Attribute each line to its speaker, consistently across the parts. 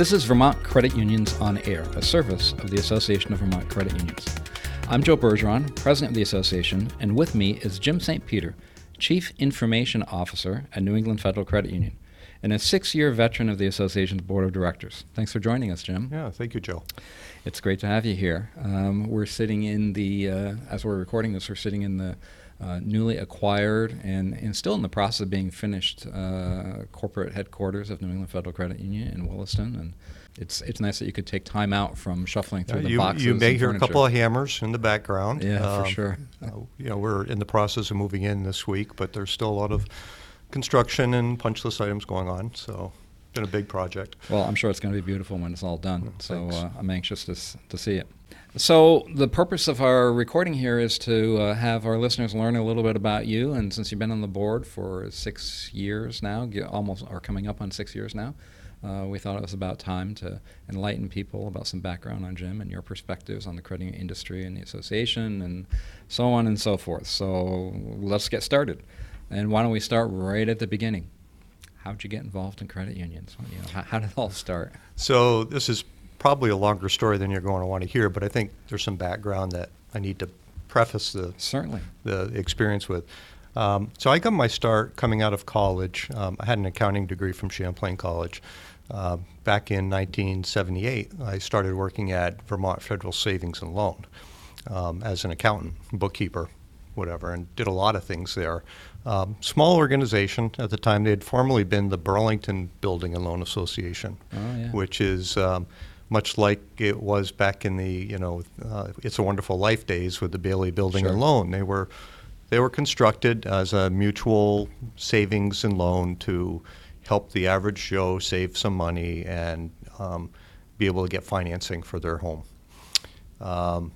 Speaker 1: This is Vermont Credit Unions on Air, a service of the Association of Vermont Credit Unions. I'm Joe Bergeron, president of the association, and with me is Jim St. Peter, Chief Information Officer at New England Federal Credit Union, and a six year veteran of the association's board of directors. Thanks for joining us, Jim.
Speaker 2: Yeah, thank you, Joe.
Speaker 1: It's great to have you here. Um, we're sitting in the, uh, as we're recording this, we're sitting in the uh, newly acquired and, and still in the process of being finished uh, corporate headquarters of New England Federal Credit Union in Williston. And it's it's nice that you could take time out from shuffling through
Speaker 2: Yeah,
Speaker 1: the
Speaker 2: you,
Speaker 1: boxes.
Speaker 2: you may hear a couple of hammers in the background.
Speaker 1: Yeah, for
Speaker 2: Um,
Speaker 1: sure.
Speaker 2: uh, you know, we're in the process of moving in this week, but there's still a lot of construction and punch list items going on. So, been a big project.
Speaker 1: Well, I'm sure it's going to be beautiful when it's all done. so uh, I'm anxious to, to see it. So the purpose of our recording here is to uh, have our listeners learn a little bit about you. And since you've been on the board for six years now, almost or coming up on six years now, uh, we thought it was about time to enlighten people about some background on Jim and your perspectives on the credit industry and the association and so on and so forth. So let's get started. And why don't we start right at the beginning? How'd you get involved in credit unions? How, how did it all start?
Speaker 2: So, this is probably a longer story than you're going to want to hear, but I think there's some background that I need to preface the
Speaker 1: Certainly.
Speaker 2: the experience with. Um, so I got my start coming out of college. Um, I had an accounting degree from Champlain College. Uh, back in 1978, I started working at Vermont Federal Savings and Loan um, as an accountant, bookkeeper, whatever, and did a lot of things there. Um, small organization at the time. They had formerly been the Burlington Building and Loan Association,
Speaker 1: Oh, yeah.
Speaker 2: which is um, much like it was back in the you know uh, It's a Wonderful Life days with the Bailey Building
Speaker 1: Sure.
Speaker 2: and Loan. They were they were constructed as a mutual savings and loan to help the average Joe save some money and um, be able to get financing for their home. Um,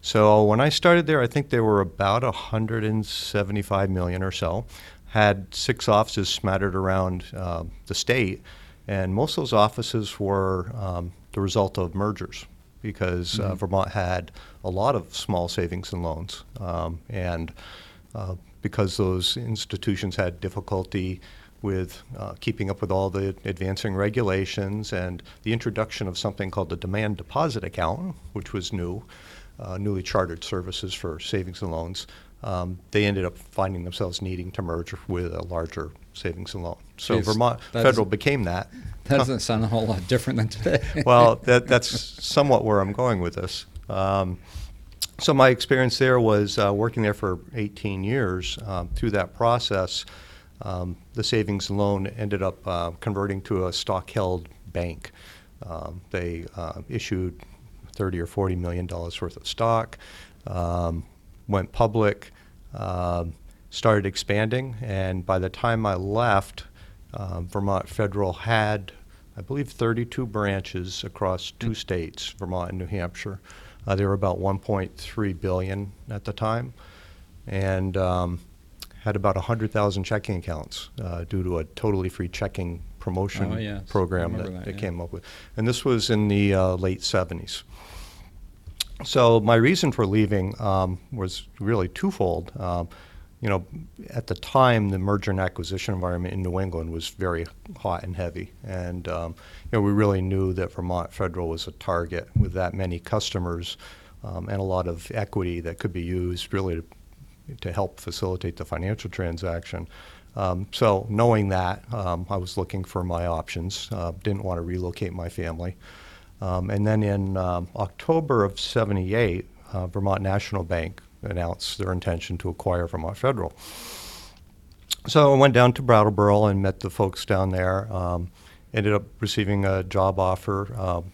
Speaker 2: so when I started there, I think there were about 175 million or so. Had six offices smattered around uh, the state, and most of those offices were um, the result of mergers because uh, Vermont had a lot of small savings and loans, um, and uh, because those institutions had difficulty with uh, keeping up with all the advancing regulations and the introduction of something called the demand deposit account, which was new, uh, newly chartered services for savings and loans. Um, they ended up finding themselves needing to merge with a larger savings and loan. So
Speaker 1: Jeez,
Speaker 2: Vermont Federal became that.
Speaker 1: That doesn't sound a whole lot different than today.
Speaker 2: well, that, that's somewhat where I'm going with this. Um, so my experience there was uh, working there for 18 years. Um, through that process, um, the savings and loan ended up uh, converting to a stock-held bank. Um, they uh, issued 30 or 40 million dollars worth of stock, um, went public, um, started expanding, and by the time I left, uh, Vermont Federal had, I believe, 32 branches across two states, Vermont and New Hampshire. Uh, they were about 1.3 billion at the time, and um, had about 100,000 checking accounts uh, due to a totally free checking promotion
Speaker 1: Oh, yes.
Speaker 2: Program that
Speaker 1: that,
Speaker 2: they
Speaker 1: yeah.
Speaker 2: came up with. And this was in the uh, late 70s. So my reason for leaving um, was really twofold. Um, you know, at the time, the merger and acquisition environment in New England was very hot and heavy, and um, you know, we really knew that Vermont Federal was a target with that many customers um, and a lot of equity that could be used really to, to help facilitate the financial transaction. Um, so, knowing that, um, I was looking for my options. Uh, didn't want to relocate my family. Um, and then in um, October of 78, uh, Vermont National Bank announced their intention to acquire Vermont Federal. So I went down to Brattleboro and met the folks down there. Um, ended up receiving a job offer um,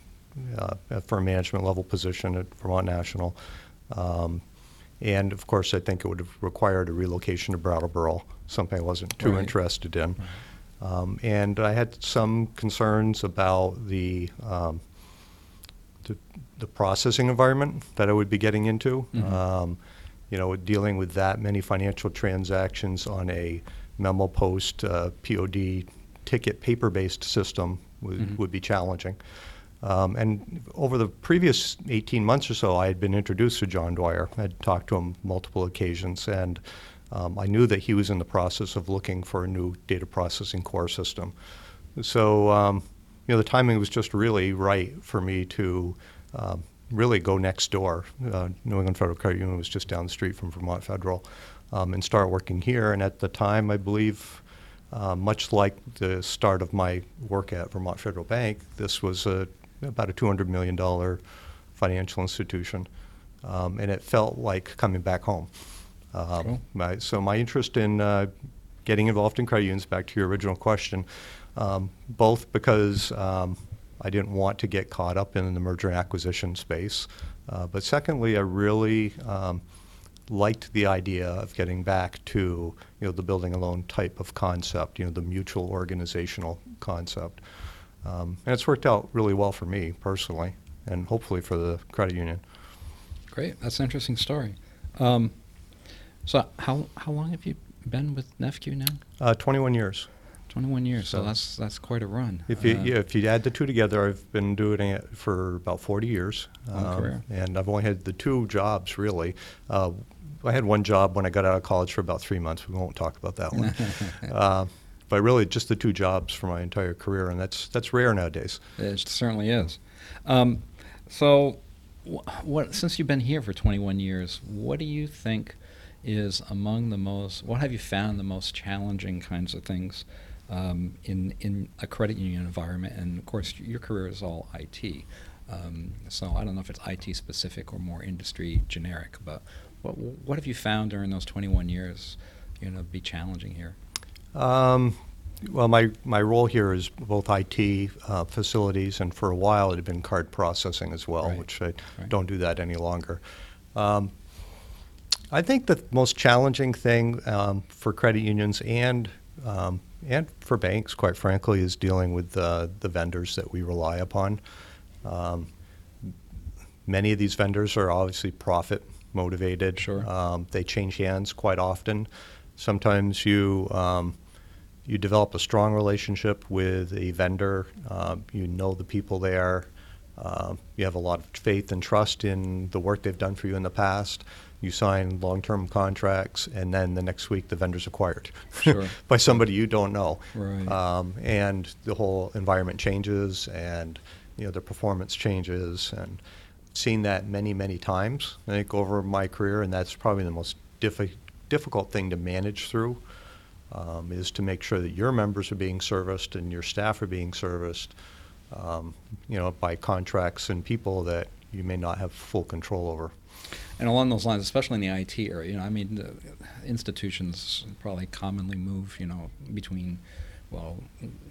Speaker 2: uh, for a management level position at Vermont National. Um, and of course, I think it would have required a relocation to Brattleboro, something I wasn't too
Speaker 1: Right.
Speaker 2: interested in. Um, and I had some concerns about the, um, the the processing environment that I would be getting into.
Speaker 1: Mhm.
Speaker 2: Um, you know, dealing with that many financial transactions on a memo post uh, POD ticket paper-based system would,
Speaker 1: Mhm.
Speaker 2: would be challenging. Um, and over the previous 18 months or so, I had been introduced to John Dwyer. I'd talked to him multiple occasions, and um, I knew that he was in the process of looking for a new data processing core system. So um, know, the timing was just really right for me to um, really go next door. Uh, New England Federal Credit Union was just down the street from Vermont Federal, um, and start working here. And at the time, I believe, uh, much like the start of my work at Vermont Federal Bank, this was a, about a $200 million financial institution, um, and it felt like coming back home. Um,
Speaker 1: Cool.
Speaker 2: my, so my interest in uh, getting involved in credit unions, back to your original question, um, both because um, I didn't want to get caught up in the merger and acquisition space, uh, but secondly, I really um, liked the idea of getting back to you know the building alone type of concept, you know the mutual organizational concept, um, and it's worked out really well for me personally, and hopefully for the credit union.
Speaker 1: Great. That's an interesting story. Um, so how how long have you been with NEFCU now?
Speaker 2: Uh, 21 years.
Speaker 1: 21 years. So,
Speaker 2: So-
Speaker 1: that's that's quite a run.
Speaker 2: If you
Speaker 1: Uh,
Speaker 2: yeah, if you add the two together, I've been doing it for about 40 years, Um, and I've only had the two jobs really. Uh, I had one job when I got out of college for about three months. We won't talk about that one. uh, but really, just the two jobs for my entire career, and that's that's rare nowadays.
Speaker 1: It certainly is. Um, so, wh- what since you've been here for 21 years, what do you think is among the most? What have you found the most challenging kinds of things um, in in a credit union environment? And of course, your career is all IT. Um, so I don't know if it's IT specific or more industry generic, but what what have you found during those 21 years? You know, be challenging here.
Speaker 2: Um, well, my, my role here is both IT uh, facilities, and for a while it had been card processing as well,
Speaker 1: Right.
Speaker 2: which I
Speaker 1: Right.
Speaker 2: don't do that any longer. Um, I think the most challenging thing um, for credit unions and um, and for banks, quite frankly, is dealing with uh, the vendors that we rely upon. Um, many of these vendors are obviously profit motivated.
Speaker 1: Sure.
Speaker 2: Um, they change hands quite often. Sometimes you um, you develop a strong relationship with a vendor. Um, you know the people there. Um, you have a lot of faith and trust in the work they've done for you in the past. You sign long-term contracts, and then the next week the vendor's acquired
Speaker 1: Sure.
Speaker 2: by somebody you don't know.
Speaker 1: Right.
Speaker 2: Um, and the whole environment changes, and you know the performance changes, and seen that many, many times. I think over my career, and that's probably the most diffi- difficult thing to manage through. Um, is to make sure that your members are being serviced and your staff are being serviced, um, you know, by contracts and people that you may not have full control over.
Speaker 1: And along those lines, especially in the IT area, you know, I mean, the institutions probably commonly move, you know, between, well,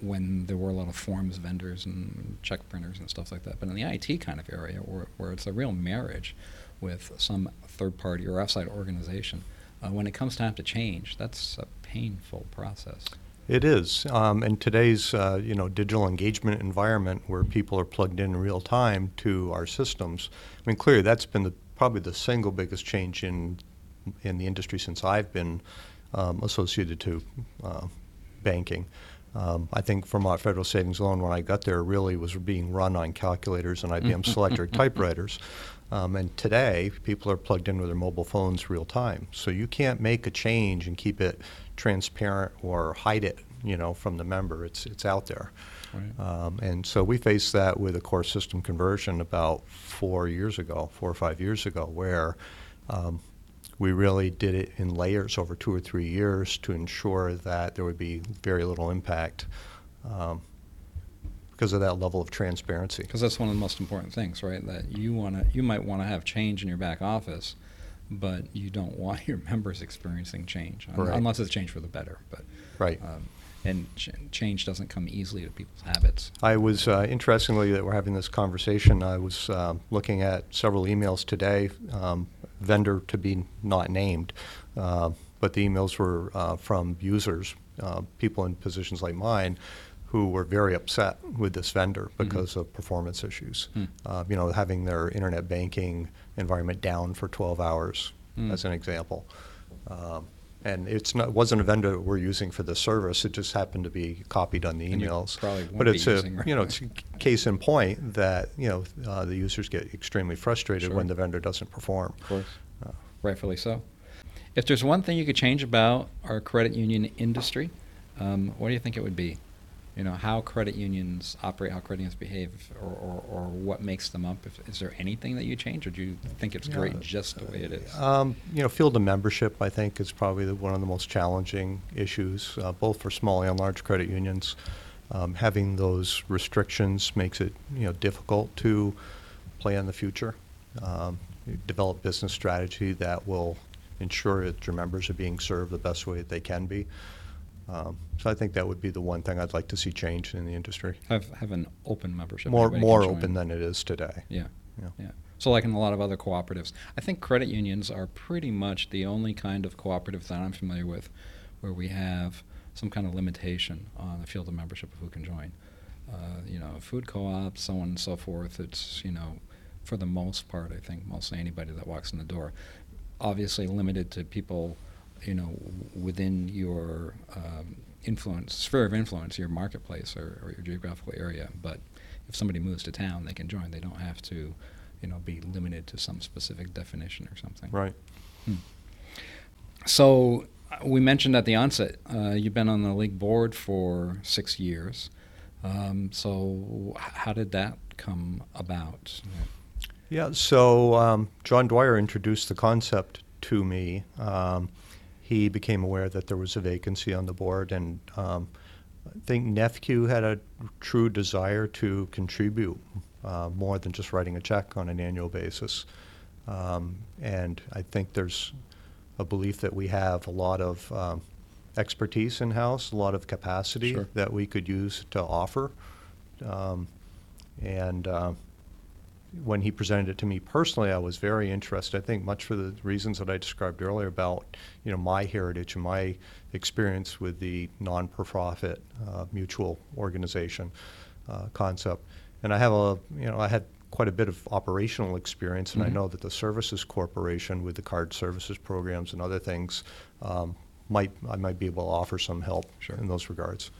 Speaker 1: when there were a lot of forms vendors and check printers and stuff like that. But in the IT kind of area, where, where it's a real marriage with some third party or outside organization, uh, when it comes time to change, that's a painful process.
Speaker 2: It is. Um, in today's uh, you know digital engagement environment where people are plugged in in real time to our systems, I mean clearly that's been the, probably the single biggest change in in the industry since I've been um, associated to uh, banking. Um, I think Vermont Federal Savings Loan, when I got there, really was being run on calculators and IBM Selectric typewriters. Um, and today, people are plugged in with their mobile phones real time. So you can't make a change and keep it transparent or hide it, you know, from the member. It's it's out there.
Speaker 1: Right.
Speaker 2: Um, and so we faced that with a core system conversion about four years ago, four or five years ago, where um, we really did it in layers over two or three years to ensure that there would be very little impact um, because of that level of transparency.
Speaker 1: Because that's one of the most important things, right? That you want to, you might want to have change in your back office, but you don't want your members experiencing change, un-
Speaker 2: Right.
Speaker 1: unless it's change for the better. But
Speaker 2: Right.
Speaker 1: um, and ch- change doesn't come easily to people's habits.
Speaker 2: I was, uh, interestingly, that we're having this conversation, I was um, looking at several emails today, um, vendor to be not named, uh, but the emails were uh, from users, uh, people in positions like mine, who were very upset with this vendor because of performance issues. Uh, You know, having their internet banking environment down for 12 hours,
Speaker 1: Hmm.
Speaker 2: as an example. Um, And it's not, wasn't a vendor we're using for the service, it just happened to be copied on the emails. But it's a,
Speaker 1: right?
Speaker 2: you know, it's a case in point that, you know, uh, the users get extremely frustrated
Speaker 1: Sure.
Speaker 2: when the vendor doesn't perform.
Speaker 1: Of course,
Speaker 2: Uh,
Speaker 1: rightfully so. If there's one thing you could change about our credit union industry, um, what do you think it would be? You know, how credit unions operate, how credit unions behave, or, or, or what makes them up. If, is there anything that you change, or do you think it's great just the way it is?
Speaker 2: Um, you know, field of membership, I think, is probably the, one of the most challenging issues, uh, both for small and large credit unions. Um, having those restrictions makes it, you know, difficult to plan the future. Um, develop business strategy that will ensure that your members are being served the best way that they can be. Um, so I think that would be the one thing I'd like to see change in the industry.
Speaker 1: have have an open membership.
Speaker 2: More,
Speaker 1: Everybody can
Speaker 2: more
Speaker 1: join.
Speaker 2: open than it is today.
Speaker 1: Yeah.
Speaker 2: Yeah.
Speaker 1: Yeah. So, like in a lot of other cooperatives, I think credit unions are pretty much the only kind of cooperative that I'm familiar with where we have some kind of limitation on the field of membership of who can join. Uh, you know, food co-ops, so on and so forth. It's you know, for the most part, I think mostly anybody that walks in the door. Obviously, limited to people, you know, within your um, influence sphere of influence, your marketplace or, or your geographical area. But if somebody moves to town, they can join. They don't have to, you know, be limited to some specific definition or something.
Speaker 2: Right.
Speaker 1: Hmm. So uh, we mentioned at the onset, uh, you've been on the league board for six years. Um, so how did that come about?
Speaker 2: Yeah, so um, John Dwyer introduced the concept to me. Um, he became aware that there was a vacancy on the board, and um, I think NEFCU had a true desire to contribute uh, more than just writing a check on an annual basis. Um, and I think there's a belief that we have a lot of um, expertise in house, a lot of capacity
Speaker 1: Sure.
Speaker 2: that we could use to offer. Um, and uh, when he presented it to me personally, I was very interested. I think much for the reasons that I described earlier about you know my heritage and my experience with the non-profit uh, mutual organization uh, concept. And I have a you know I had quite a bit of operational experience, and I
Speaker 1: Mhm.
Speaker 2: know that the Services Corporation with the card services programs and other things um, might I might be able to offer some help
Speaker 1: Sure.
Speaker 2: in those regards.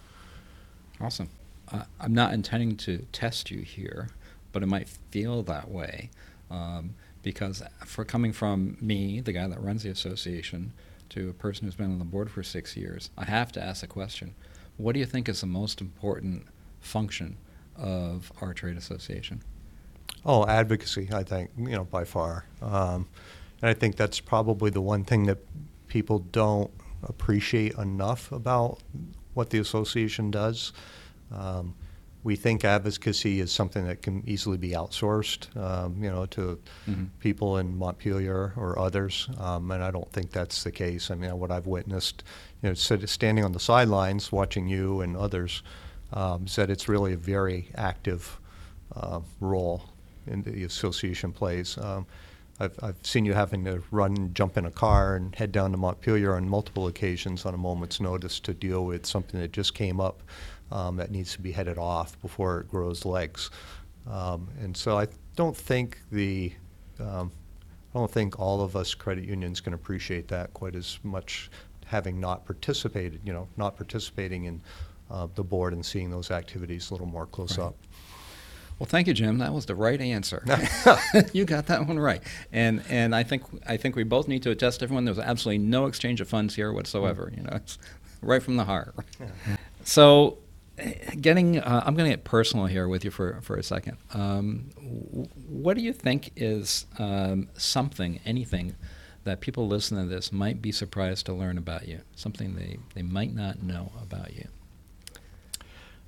Speaker 1: Awesome. Uh, I'm not intending to test you here, but it might feel that way um, because for coming from me, the guy that runs the association, to a person who's been on the board for six years, I have to ask the question: What do you think is the most important function of our trade association?
Speaker 2: Oh, advocacy, I think, you know, by far. Um, and I think that's probably the one thing that people don't appreciate enough about what the association does. Um, we think advocacy is something that can easily be outsourced, um, you know, to
Speaker 1: Mhm.
Speaker 2: people in Montpelier or others, um, and I don't think that's the case. I mean, what I've witnessed, you know, standing on the sidelines watching you and others, um, is that it's really a very active uh, role in the association plays. Um, I've, I've seen you having to run, jump in a car, and head down to Montpelier on multiple occasions on a moment's notice to deal with something that just came up um, that needs to be headed off before it grows legs. Um, and so I don't think the um, I don't think all of us credit unions can appreciate that quite as much, having not participated, you know, not participating in uh, the board and seeing those activities a little more close
Speaker 1: Right.
Speaker 2: up.
Speaker 1: Well, thank you, Jim. That was the right answer. you got that one right, and and I think I think we both need to attest to everyone. There's absolutely no exchange of funds here whatsoever. You know, it's right from the heart. So, eh, getting uh, I'm going to get personal here with you for for a second. Um, what do you think is um, something, anything? That people listening to this might be surprised to learn about you, something they, they might not know about you.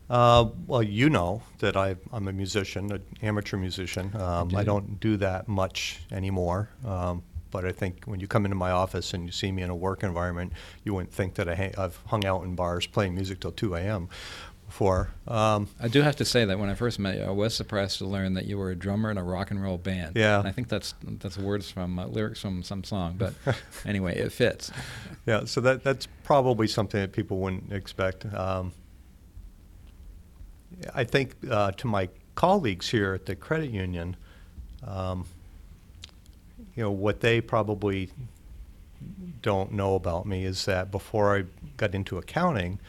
Speaker 2: Uh, well, you know that I, I'm a musician, an amateur musician. Um, I,
Speaker 1: do.
Speaker 2: don't do that much anymore. Um, but I think when you come into my office and you see me in a work environment, you wouldn't think that I ha- I've hung out in bars playing music till 2 a.m. before. Um,
Speaker 1: I do have to say that when I first met you, I was surprised to learn that you were a drummer in a rock and roll band.
Speaker 2: Yeah.
Speaker 1: And I think that's that's words from uh, lyrics from some song, but anyway, it fits.
Speaker 2: Yeah, so that that's probably something that people wouldn't expect. Um, I think uh, to my colleagues here at the credit union, um, you know, what they probably don't know about me is that before I got into accounting,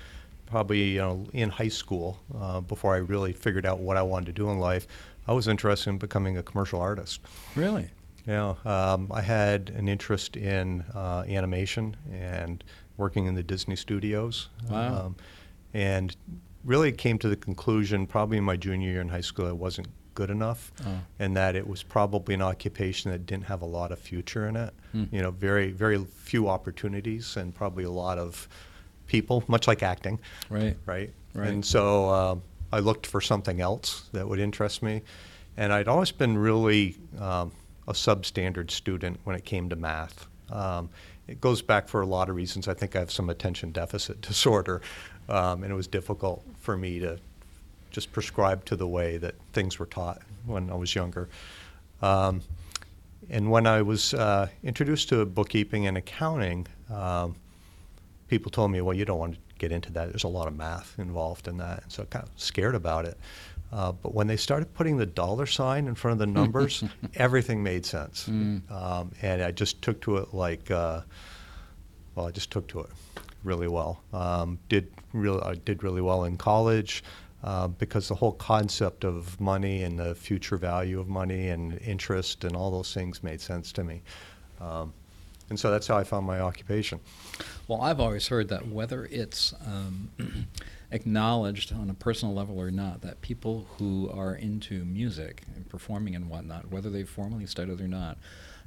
Speaker 2: probably you know in high school, uh, before I really figured out what I wanted to do in life, I was interested in becoming a commercial artist.
Speaker 1: Really?
Speaker 2: Yeah, um, I had an interest in uh, animation and working in the Disney studios.
Speaker 1: Wow.
Speaker 2: Um, and really came to the conclusion, probably in my junior year in high school, I wasn't good enough,
Speaker 1: Oh.
Speaker 2: and that it was probably an occupation that didn't have a lot of future in it.
Speaker 1: Hmm.
Speaker 2: You know, very very few opportunities, and probably a lot of people, much like acting,
Speaker 1: Right.
Speaker 2: right?
Speaker 1: Right.
Speaker 2: And so um, I looked for something else that would interest me, and I'd always been really um, a substandard student when it came to math. Um, it goes back for a lot of reasons. I think I have some attention deficit disorder, um, and it was difficult for me to just prescribe to the way that things were taught when I was younger. Um, and when I was uh, introduced to bookkeeping and accounting, um, people told me, well, you don't want to get into that. There's a lot of math involved in that. And so I kind of scared about it. Uh, but when they started putting the dollar sign in front of the numbers, everything made sense.
Speaker 1: Mm.
Speaker 2: Um, and I just took to it like, uh, well, I just took to it really well. Um, did really, I did really well in college uh, because the whole concept of money and the future value of money and interest and all those things made sense to me. Um, and so that's how I found my occupation.
Speaker 1: Well, I've always heard that whether it's um, acknowledged on a personal level or not, that people who are into music and performing and whatnot, whether they've formally studied or not,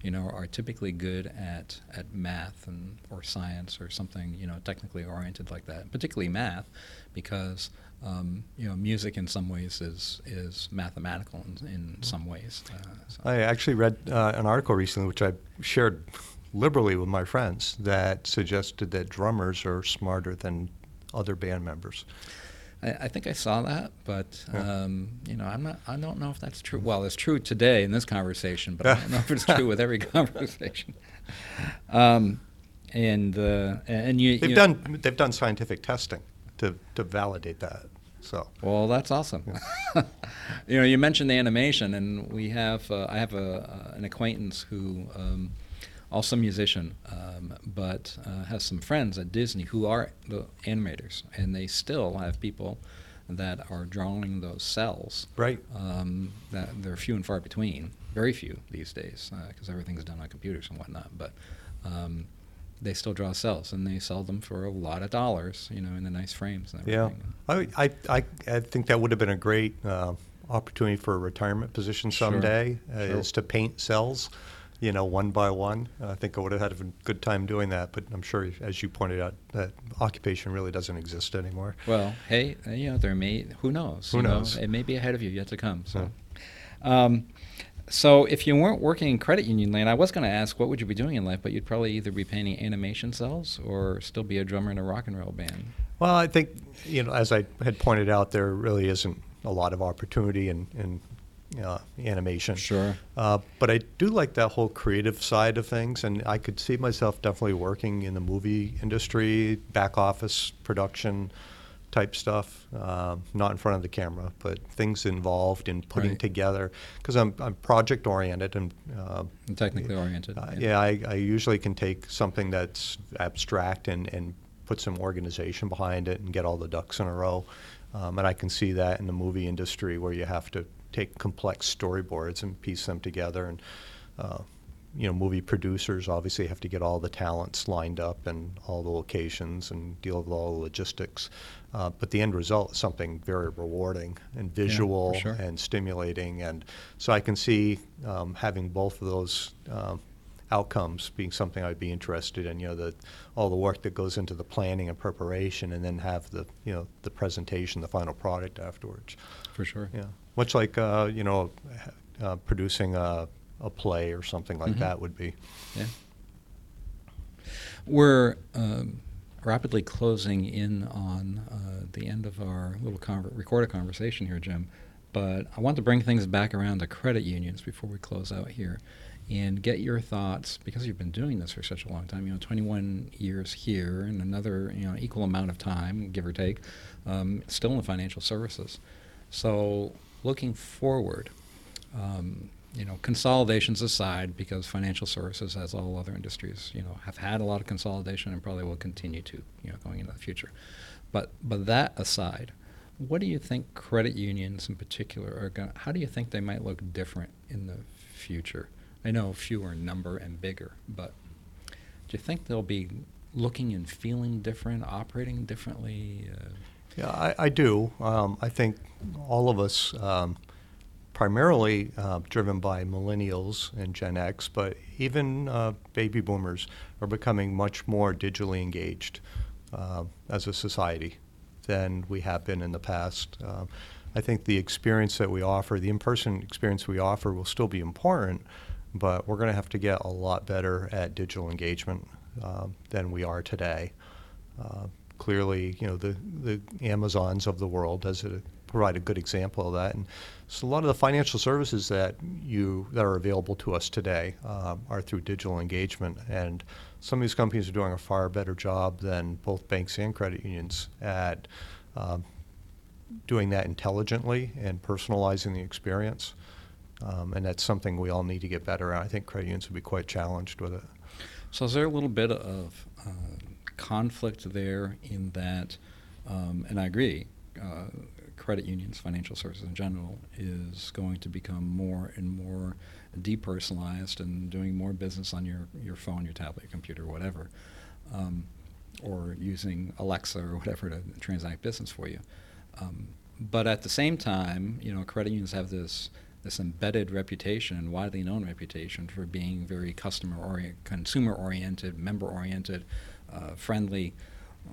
Speaker 1: you know, are typically good at, at math and or science or something, you know, technically oriented like that. Particularly math, because um, you know, music in some ways is is mathematical in, in some ways. Uh, so.
Speaker 2: I actually read uh, an article recently, which I shared liberally with my friends, that suggested that drummers are smarter than other band members.
Speaker 1: I, I think I saw that, but
Speaker 2: Yeah.
Speaker 1: um, you know, I'm not. I don't know if that's true. Well, it's true today in this conversation, but I don't know if it's true with every conversation. Um, and uh, and you
Speaker 2: They've
Speaker 1: you-
Speaker 2: done they've done scientific testing to, to validate that. So
Speaker 1: Well, that's awesome. you know, you mentioned the animation, and we have uh, I have a, uh, an acquaintance who, um, also a musician, um, but uh, has some friends at Disney who are the animators, and they still have people that are drawing those cells.
Speaker 2: right,
Speaker 1: Um, that they're few and far between, very few these days, because everything's done on computers and whatnot. But um, they still draw cells, and they sell them for a lot of dollars, you know, in the nice frames and
Speaker 2: yeah,
Speaker 1: everything.
Speaker 2: I, I, I, I think that would have been a great uh, opportunity for a retirement position
Speaker 1: Sure,
Speaker 2: someday, uh,
Speaker 1: sure.
Speaker 2: is to paint cells, you know, one by one. I think I would have had a good time doing that, but I'm sure, as you pointed out, that occupation really doesn't exist anymore.
Speaker 1: Well, hey, uh, you know, there may who knows?
Speaker 2: Who
Speaker 1: you know,
Speaker 2: knows?
Speaker 1: it may be ahead of you yet to come. So, um, so if you weren't working in credit union land, I was going to ask what would you be doing in life, but you'd probably either be painting animation cells or still be a drummer in a rock and roll band.
Speaker 2: Well, I think, you know, as I had pointed out, there really isn't a lot of opportunity in, in uh, animation.
Speaker 1: Sure.
Speaker 2: Uh, but I do like that whole creative side of things, and I could see myself definitely working in the movie industry, back office production type stuff, uh, not in front of the camera, but things involved in putting
Speaker 1: Right.
Speaker 2: together, because I'm, I'm project oriented and uh,
Speaker 1: And technically oriented.
Speaker 2: uh, yeah, I, I usually can take something that's abstract and, and put some organization behind it and get all the ducks in a row. Um, and I can see that in the movie industry where you have to take complex storyboards and piece them together. And, uh, you know, movie producers obviously have to get all the talents lined up and all the locations and deal with all the logistics. Uh, but the end result is something very rewarding and visual
Speaker 1: sure.
Speaker 2: and stimulating. And so I can see um, having both of those um, outcomes being something I'd be interested in. You know, the all the work that goes into the planning and preparation, and then have the you know the presentation, the final product afterwards.
Speaker 1: for sure.
Speaker 2: Yeah, much like uh, you know uh, producing a, a play or something like
Speaker 1: Mhm.
Speaker 2: that would be.
Speaker 1: Yeah. We're um, rapidly closing in on uh, the end of our little conver- recorded conversation here, Jim. But I want to bring things back around to credit unions before we close out here and get your thoughts because you've been doing this for such a long time. You know, 21 years here and another you know equal amount of time, give or take, um, still in the financial services. So looking forward, um, you know, consolidations aside, because financial services, as all other industries, you know, have had a lot of consolidation and probably will continue to, you know, going into the future. But but that aside, what do you think credit unions in particular are going? How do you think they might look different in the future? I know fewer in number and bigger, but do you think they'll be looking and feeling different, operating differently? Uh,
Speaker 2: Yeah, I, I do. Um, I think all of us, um, primarily uh, driven by millennials and Gen X, but even uh, baby boomers are becoming much more digitally engaged uh, as a society than we have been in the past. Um, I think the experience that we offer, the in-person experience we offer, will still be important, but we're going to have to get a lot better at digital engagement uh, than we are today. Uh, clearly, you know, the, the Amazons of the world does a, provide a good example of that. And so a lot of the financial services that you that are available to us today uh, are through digital engagement, and some of these companies are doing a far better job than both banks and credit unions at um, doing that intelligently and personalizing the experience. Um, and that's something we all need to get better at. I think credit unions would be quite challenged with it.
Speaker 1: So, is there a little bit of uh, conflict there in that? Um, and I agree, uh, credit unions, financial services in general, is going to become more and more depersonalized and doing more business on your, your phone, your tablet, your computer, whatever, um, or using Alexa or whatever to transact business for you. Um, but at the same time, you know, credit unions have this this embedded reputation and widely known reputation for being very customer oriented, consumer oriented, member oriented, uh, friendly,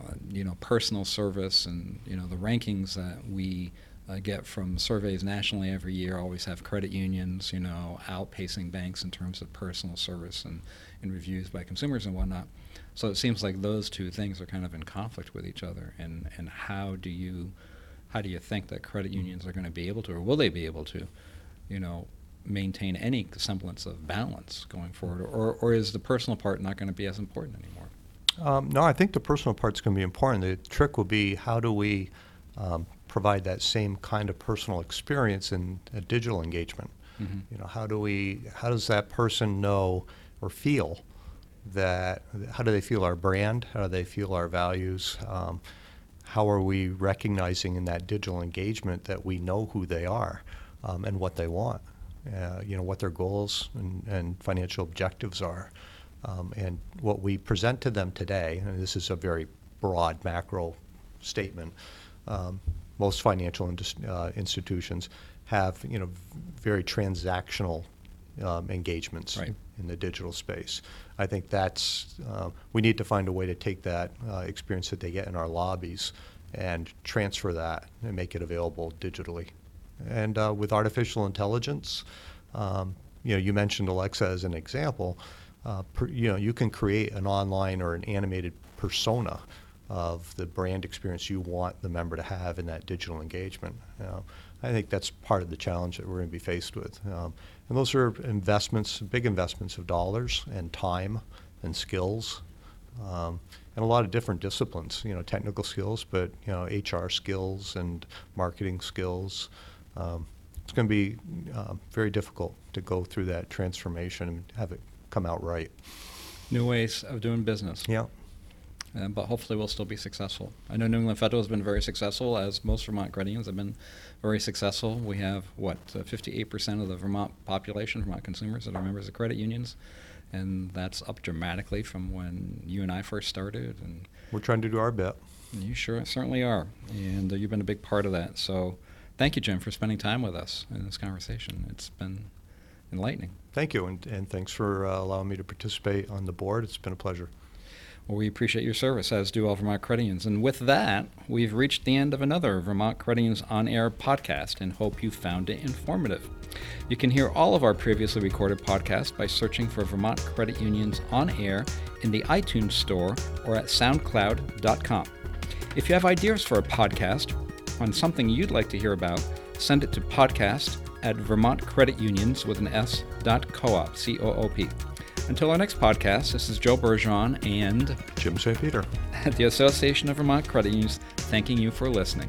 Speaker 1: uh, you know, personal service, and you know the rankings that we uh, get from surveys nationally every year always have credit unions, you know, outpacing banks in terms of personal service and, and reviews by consumers and whatnot. So it seems like those two things are kind of in conflict with each other. And, and how do you how do you think that credit unions are going to be able to, or will they be able to, you know, maintain any semblance of balance going forward, or, or is the personal part not going to be as important anymore?
Speaker 2: Um, no, I think the personal part's going to be important. The trick will be how do we um, provide that same kind of personal experience in a digital engagement. Mm-hmm. You know, how do we? How does that person know or feel that? How do they feel our brand? How do they feel our values? Um, how are we recognizing in that digital engagement that we know who they are um, and what they want, uh, you know, what their goals and, and financial objectives are. Um, and what we present to them today, and this is a very broad macro statement, um, most financial uh, institutions have, you know, very transactional um, engagements
Speaker 1: right.
Speaker 2: in the digital space. I think that's uh, we need to find a way to take that uh, experience that they get in our lobbies and transfer that and make it available digitally. And uh, with artificial intelligence, um, you know, you mentioned Alexa as an example. Uh, per, you know, you can create an online or an animated persona of the brand experience you want the member to have in that digital engagement. You know, I think that's part of the challenge that we're going to be faced with. Um, and those are investments, big investments of dollars and time and skills, um, and a lot of different disciplines. You know, technical skills, but you know, HR skills and marketing skills. Um, it's going to be uh, very difficult to go through that transformation and have it come out right.
Speaker 1: New ways of doing business.
Speaker 2: Yeah.
Speaker 1: Uh, but hopefully we'll still be successful. I know New England Federal has been very successful, as most Vermont credit unions have been very successful. We have, what, uh, 58% of the Vermont population, Vermont consumers, that are members of credit unions. And that's up dramatically from when you and I first started. And
Speaker 2: We're trying to do our bit.
Speaker 1: You sure certainly are. And uh, you've been a big part of that. So thank you, Jim, for spending time with us in this conversation. It's been enlightening.
Speaker 2: Thank you, and, and thanks for uh, allowing me to participate on the board. It's been a pleasure.
Speaker 1: Well, we appreciate your service, as do all Vermont Credit Unions. And with that, we've reached the end of another Vermont Credit Unions On Air podcast and hope you found it informative. You can hear all of our previously recorded podcasts by searching for Vermont Credit Unions On Air in the iTunes Store or at SoundCloud.com. If you have ideas for a podcast on something you'd like to hear about, send it to podcast at Vermont Credit Unions with an S dot co-op, C-O-O-P. Until our next podcast, this is Joe Bergeron and
Speaker 2: Jim St. Peter
Speaker 1: at the Association of Vermont Credit Unions, thanking you for listening.